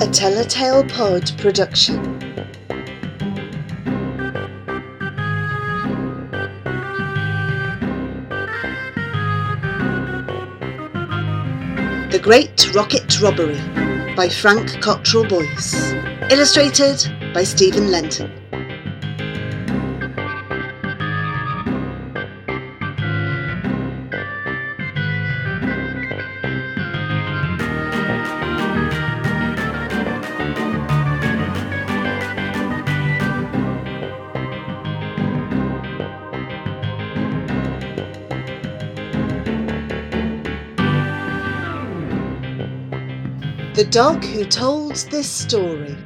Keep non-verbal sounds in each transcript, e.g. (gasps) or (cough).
A Telltale Pod production. The Great Rocket Robbery by Frank Cottrell Boyce. Illustrated by Steven Lenton. The dog who told this story.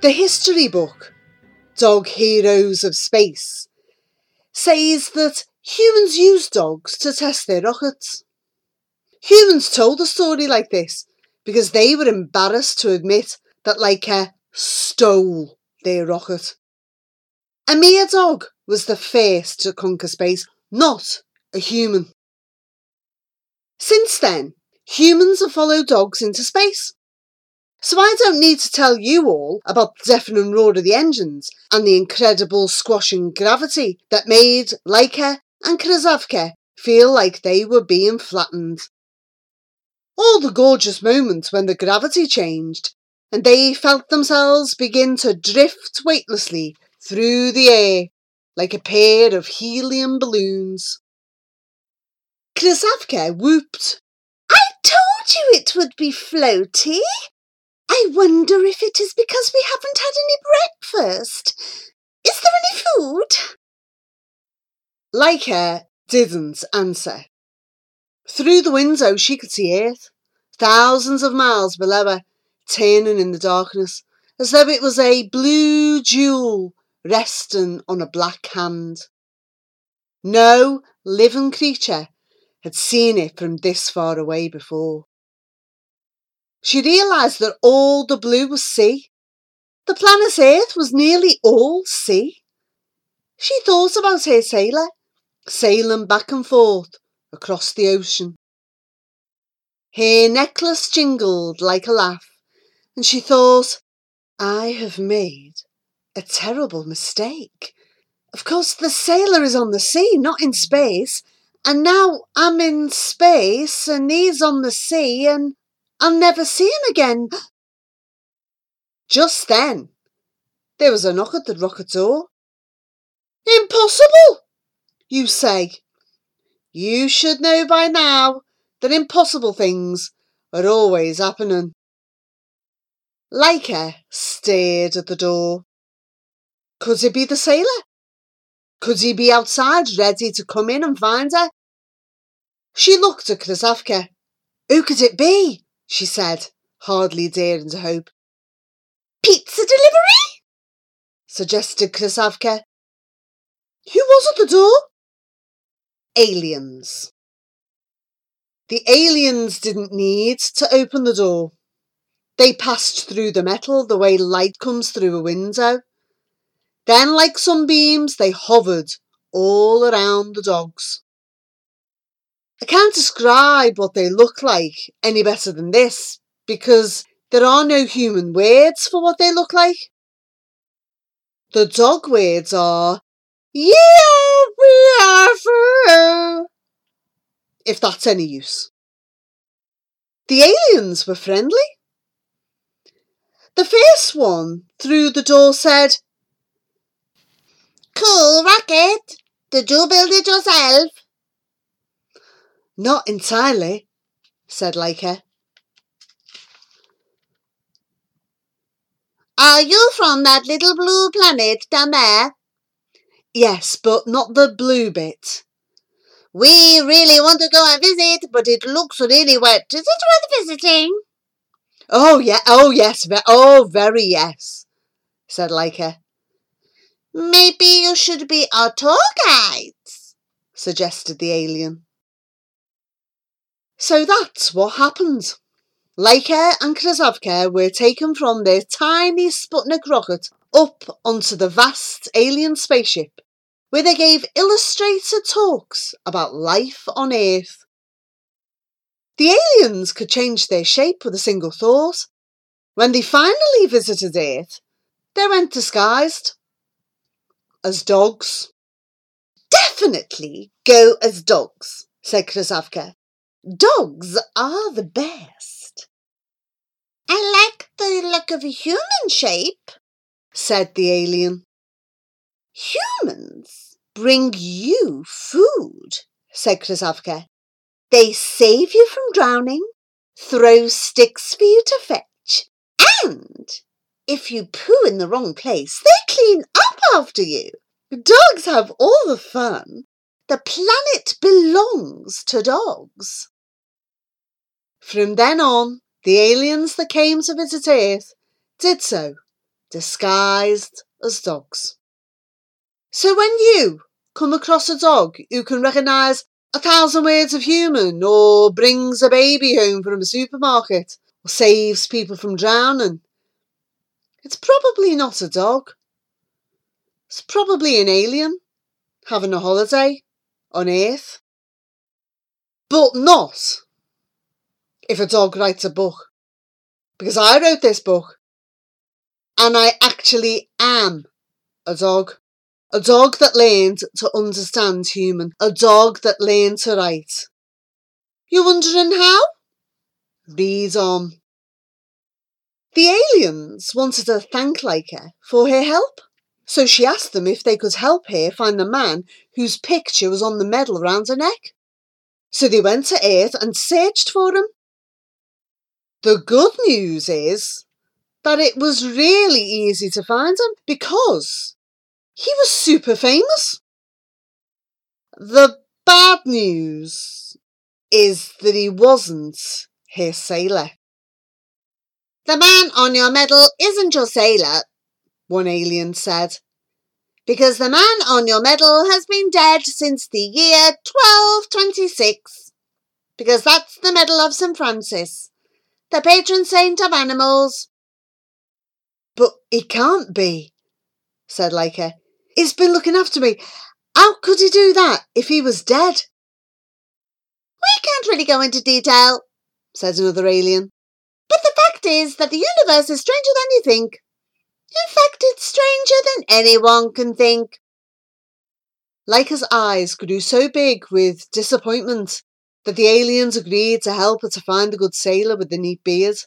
The history book, Dog Heroes of Space, says that humans use dogs to test their rockets. Humans told a story like this because they were embarrassed to admit that Laika uh, stole their rocket. A mere dog was the first to conquer space, not a human. Since then, humans have followed dogs into space. So I don't need to tell you all about the deafening roar of the engines and the incredible squashing gravity that made Laika and Krasavka feel like they were being flattened. All the gorgeous moments when the gravity changed and they felt themselves begin to drift weightlessly through the air like a pair of helium balloons. Krasavka whooped. I told you it would be floaty. I wonder if it is because we haven't had any breakfast. Is there any food? Laika didn't answer. Through the window she could see Earth, thousands of miles below her, turning in the darkness, as though it was a blue jewel resting on a black hand. No living creature had seen it from this far away before. She realised that all the blue was sea. The planet Earth was nearly all sea. She thought about her sailor, sailing back and forth across the ocean. Her necklace jingled like a laugh, and she thought, I have made a terrible mistake. Of course, the sailor is on the sea, not in space, and now I'm in space and he's on the sea and I'll never see him again. (gasps) Just then, there was a knock at the rocket door. Impossible, you say. You should know by now that impossible things are always happening. Laika stared at the door. Could it be the sailor? Could he be outside ready to come in and find her? She looked at Krasavka. Who could it be? she said, hardly daring to hope. Pizza delivery? suggested Krasavka. Who was at the door? Aliens. The aliens didn't need to open the door. They passed through the metal the way light comes through a window. Then, like sunbeams, they hovered all around the dogs. I can't describe what they look like any better than this because there are no human words for what they look like. The dog words are, if that's any use. The aliens were friendly. The first one through the door said, Cool rocket. Did you build it yourself? Not entirely, said Laika. Are you from that little blue planet down there? Yes, but not the blue bit. We really want to go and visit, but it looks really wet. Is it worth visiting? Oh, yeah, oh, yes, oh, very yes, said Laika. Maybe you should be our tour guides, suggested the alien. So that's what happened. Laika and Krasavka were taken from their tiny Sputnik rocket up onto the vast alien spaceship where they gave illustrated talks about life on Earth. The aliens could change their shape with a single thought. When they finally visited Earth, they went disguised as dogs. Definitely go as dogs, said Krasavka. Dogs are the best. I like the look of a human shape, said the alien. Humans bring you food, said Krasavka. They save you from drowning, throw sticks for you to fetch, and if you poo in the wrong place, they clean up after you. Dogs have all the fun. The planet belongs to dogs. From then on, the aliens that came to visit Earth did so, disguised as dogs. So when you come across a dog who can recognise a thousand words of human, or brings a baby home from a supermarket, or saves people from drowning, it's probably not a dog. It's probably an alien having a holiday on Earth. But not if a dog writes a book. Because I wrote this book and I actually am a dog. A dog that learned to understand human. A dog that learned to write. You wondering how? Read on. The aliens wanted to thank Laika for her help. So she asked them if they could help her find the man whose picture was on the medal round her neck. So they went to Earth and searched for him. The good news is that it was really easy to find him because he was super famous. The bad news is that he wasn't her sailor. The man on your medal isn't your sailor, one alien said. Because the man on your medal has been dead since the year 1226. Because that's the medal of St. Francis, the patron saint of animals. But he can't be, said Laika. He's been looking after me. How could he do that if he was dead? We can't really go into detail, says another alien. But the fact is that the universe is stranger than you think. In fact, it's stranger than anyone can think. Laika's eyes grew so big with disappointment that the aliens agreed to help her to find the good sailor with the neat beard.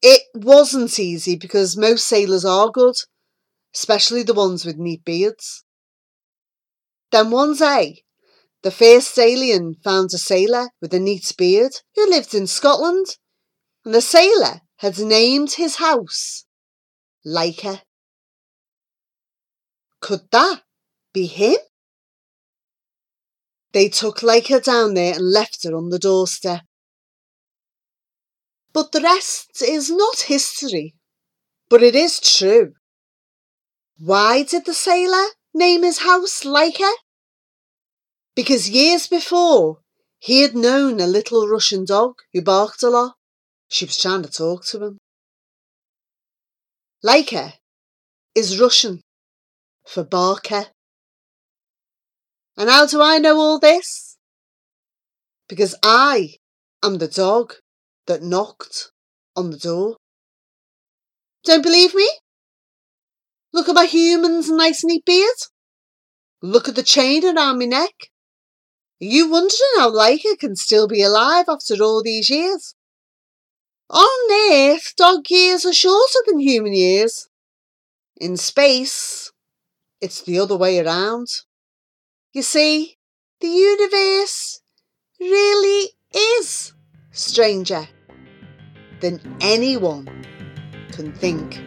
It wasn't easy because most sailors are good, especially the ones with neat beards. Then one day, the first alien found a sailor with a neat beard who lived in Scotland, and the sailor had named his house Laika. Could that be him? They took Laika down there and left her on the doorstep. But the rest is not history, but it is true. Why did the sailor name his house Laika? Because years before, he had known a little Russian dog who barked a lot. She was trying to talk to him. Laika is Russian for Barker. And how do I know all this? Because I am the dog that knocked on the door. Don't believe me? Look at my human's nice neat beard. Look at the chain around my neck. Are you wondering how Laika can still be alive after all these years? On Earth, dog years are shorter than human years. In space, it's the other way around. You see, the universe really is stranger than anyone can think.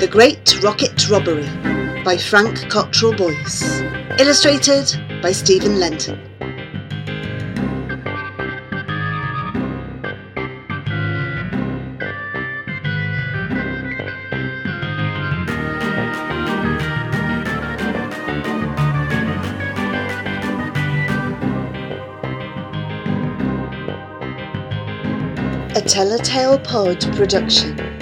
The Great Rocket Robbery by Frank Cottrell Boyce. Illustrated by Steven Lenton. a Telltale Pod production.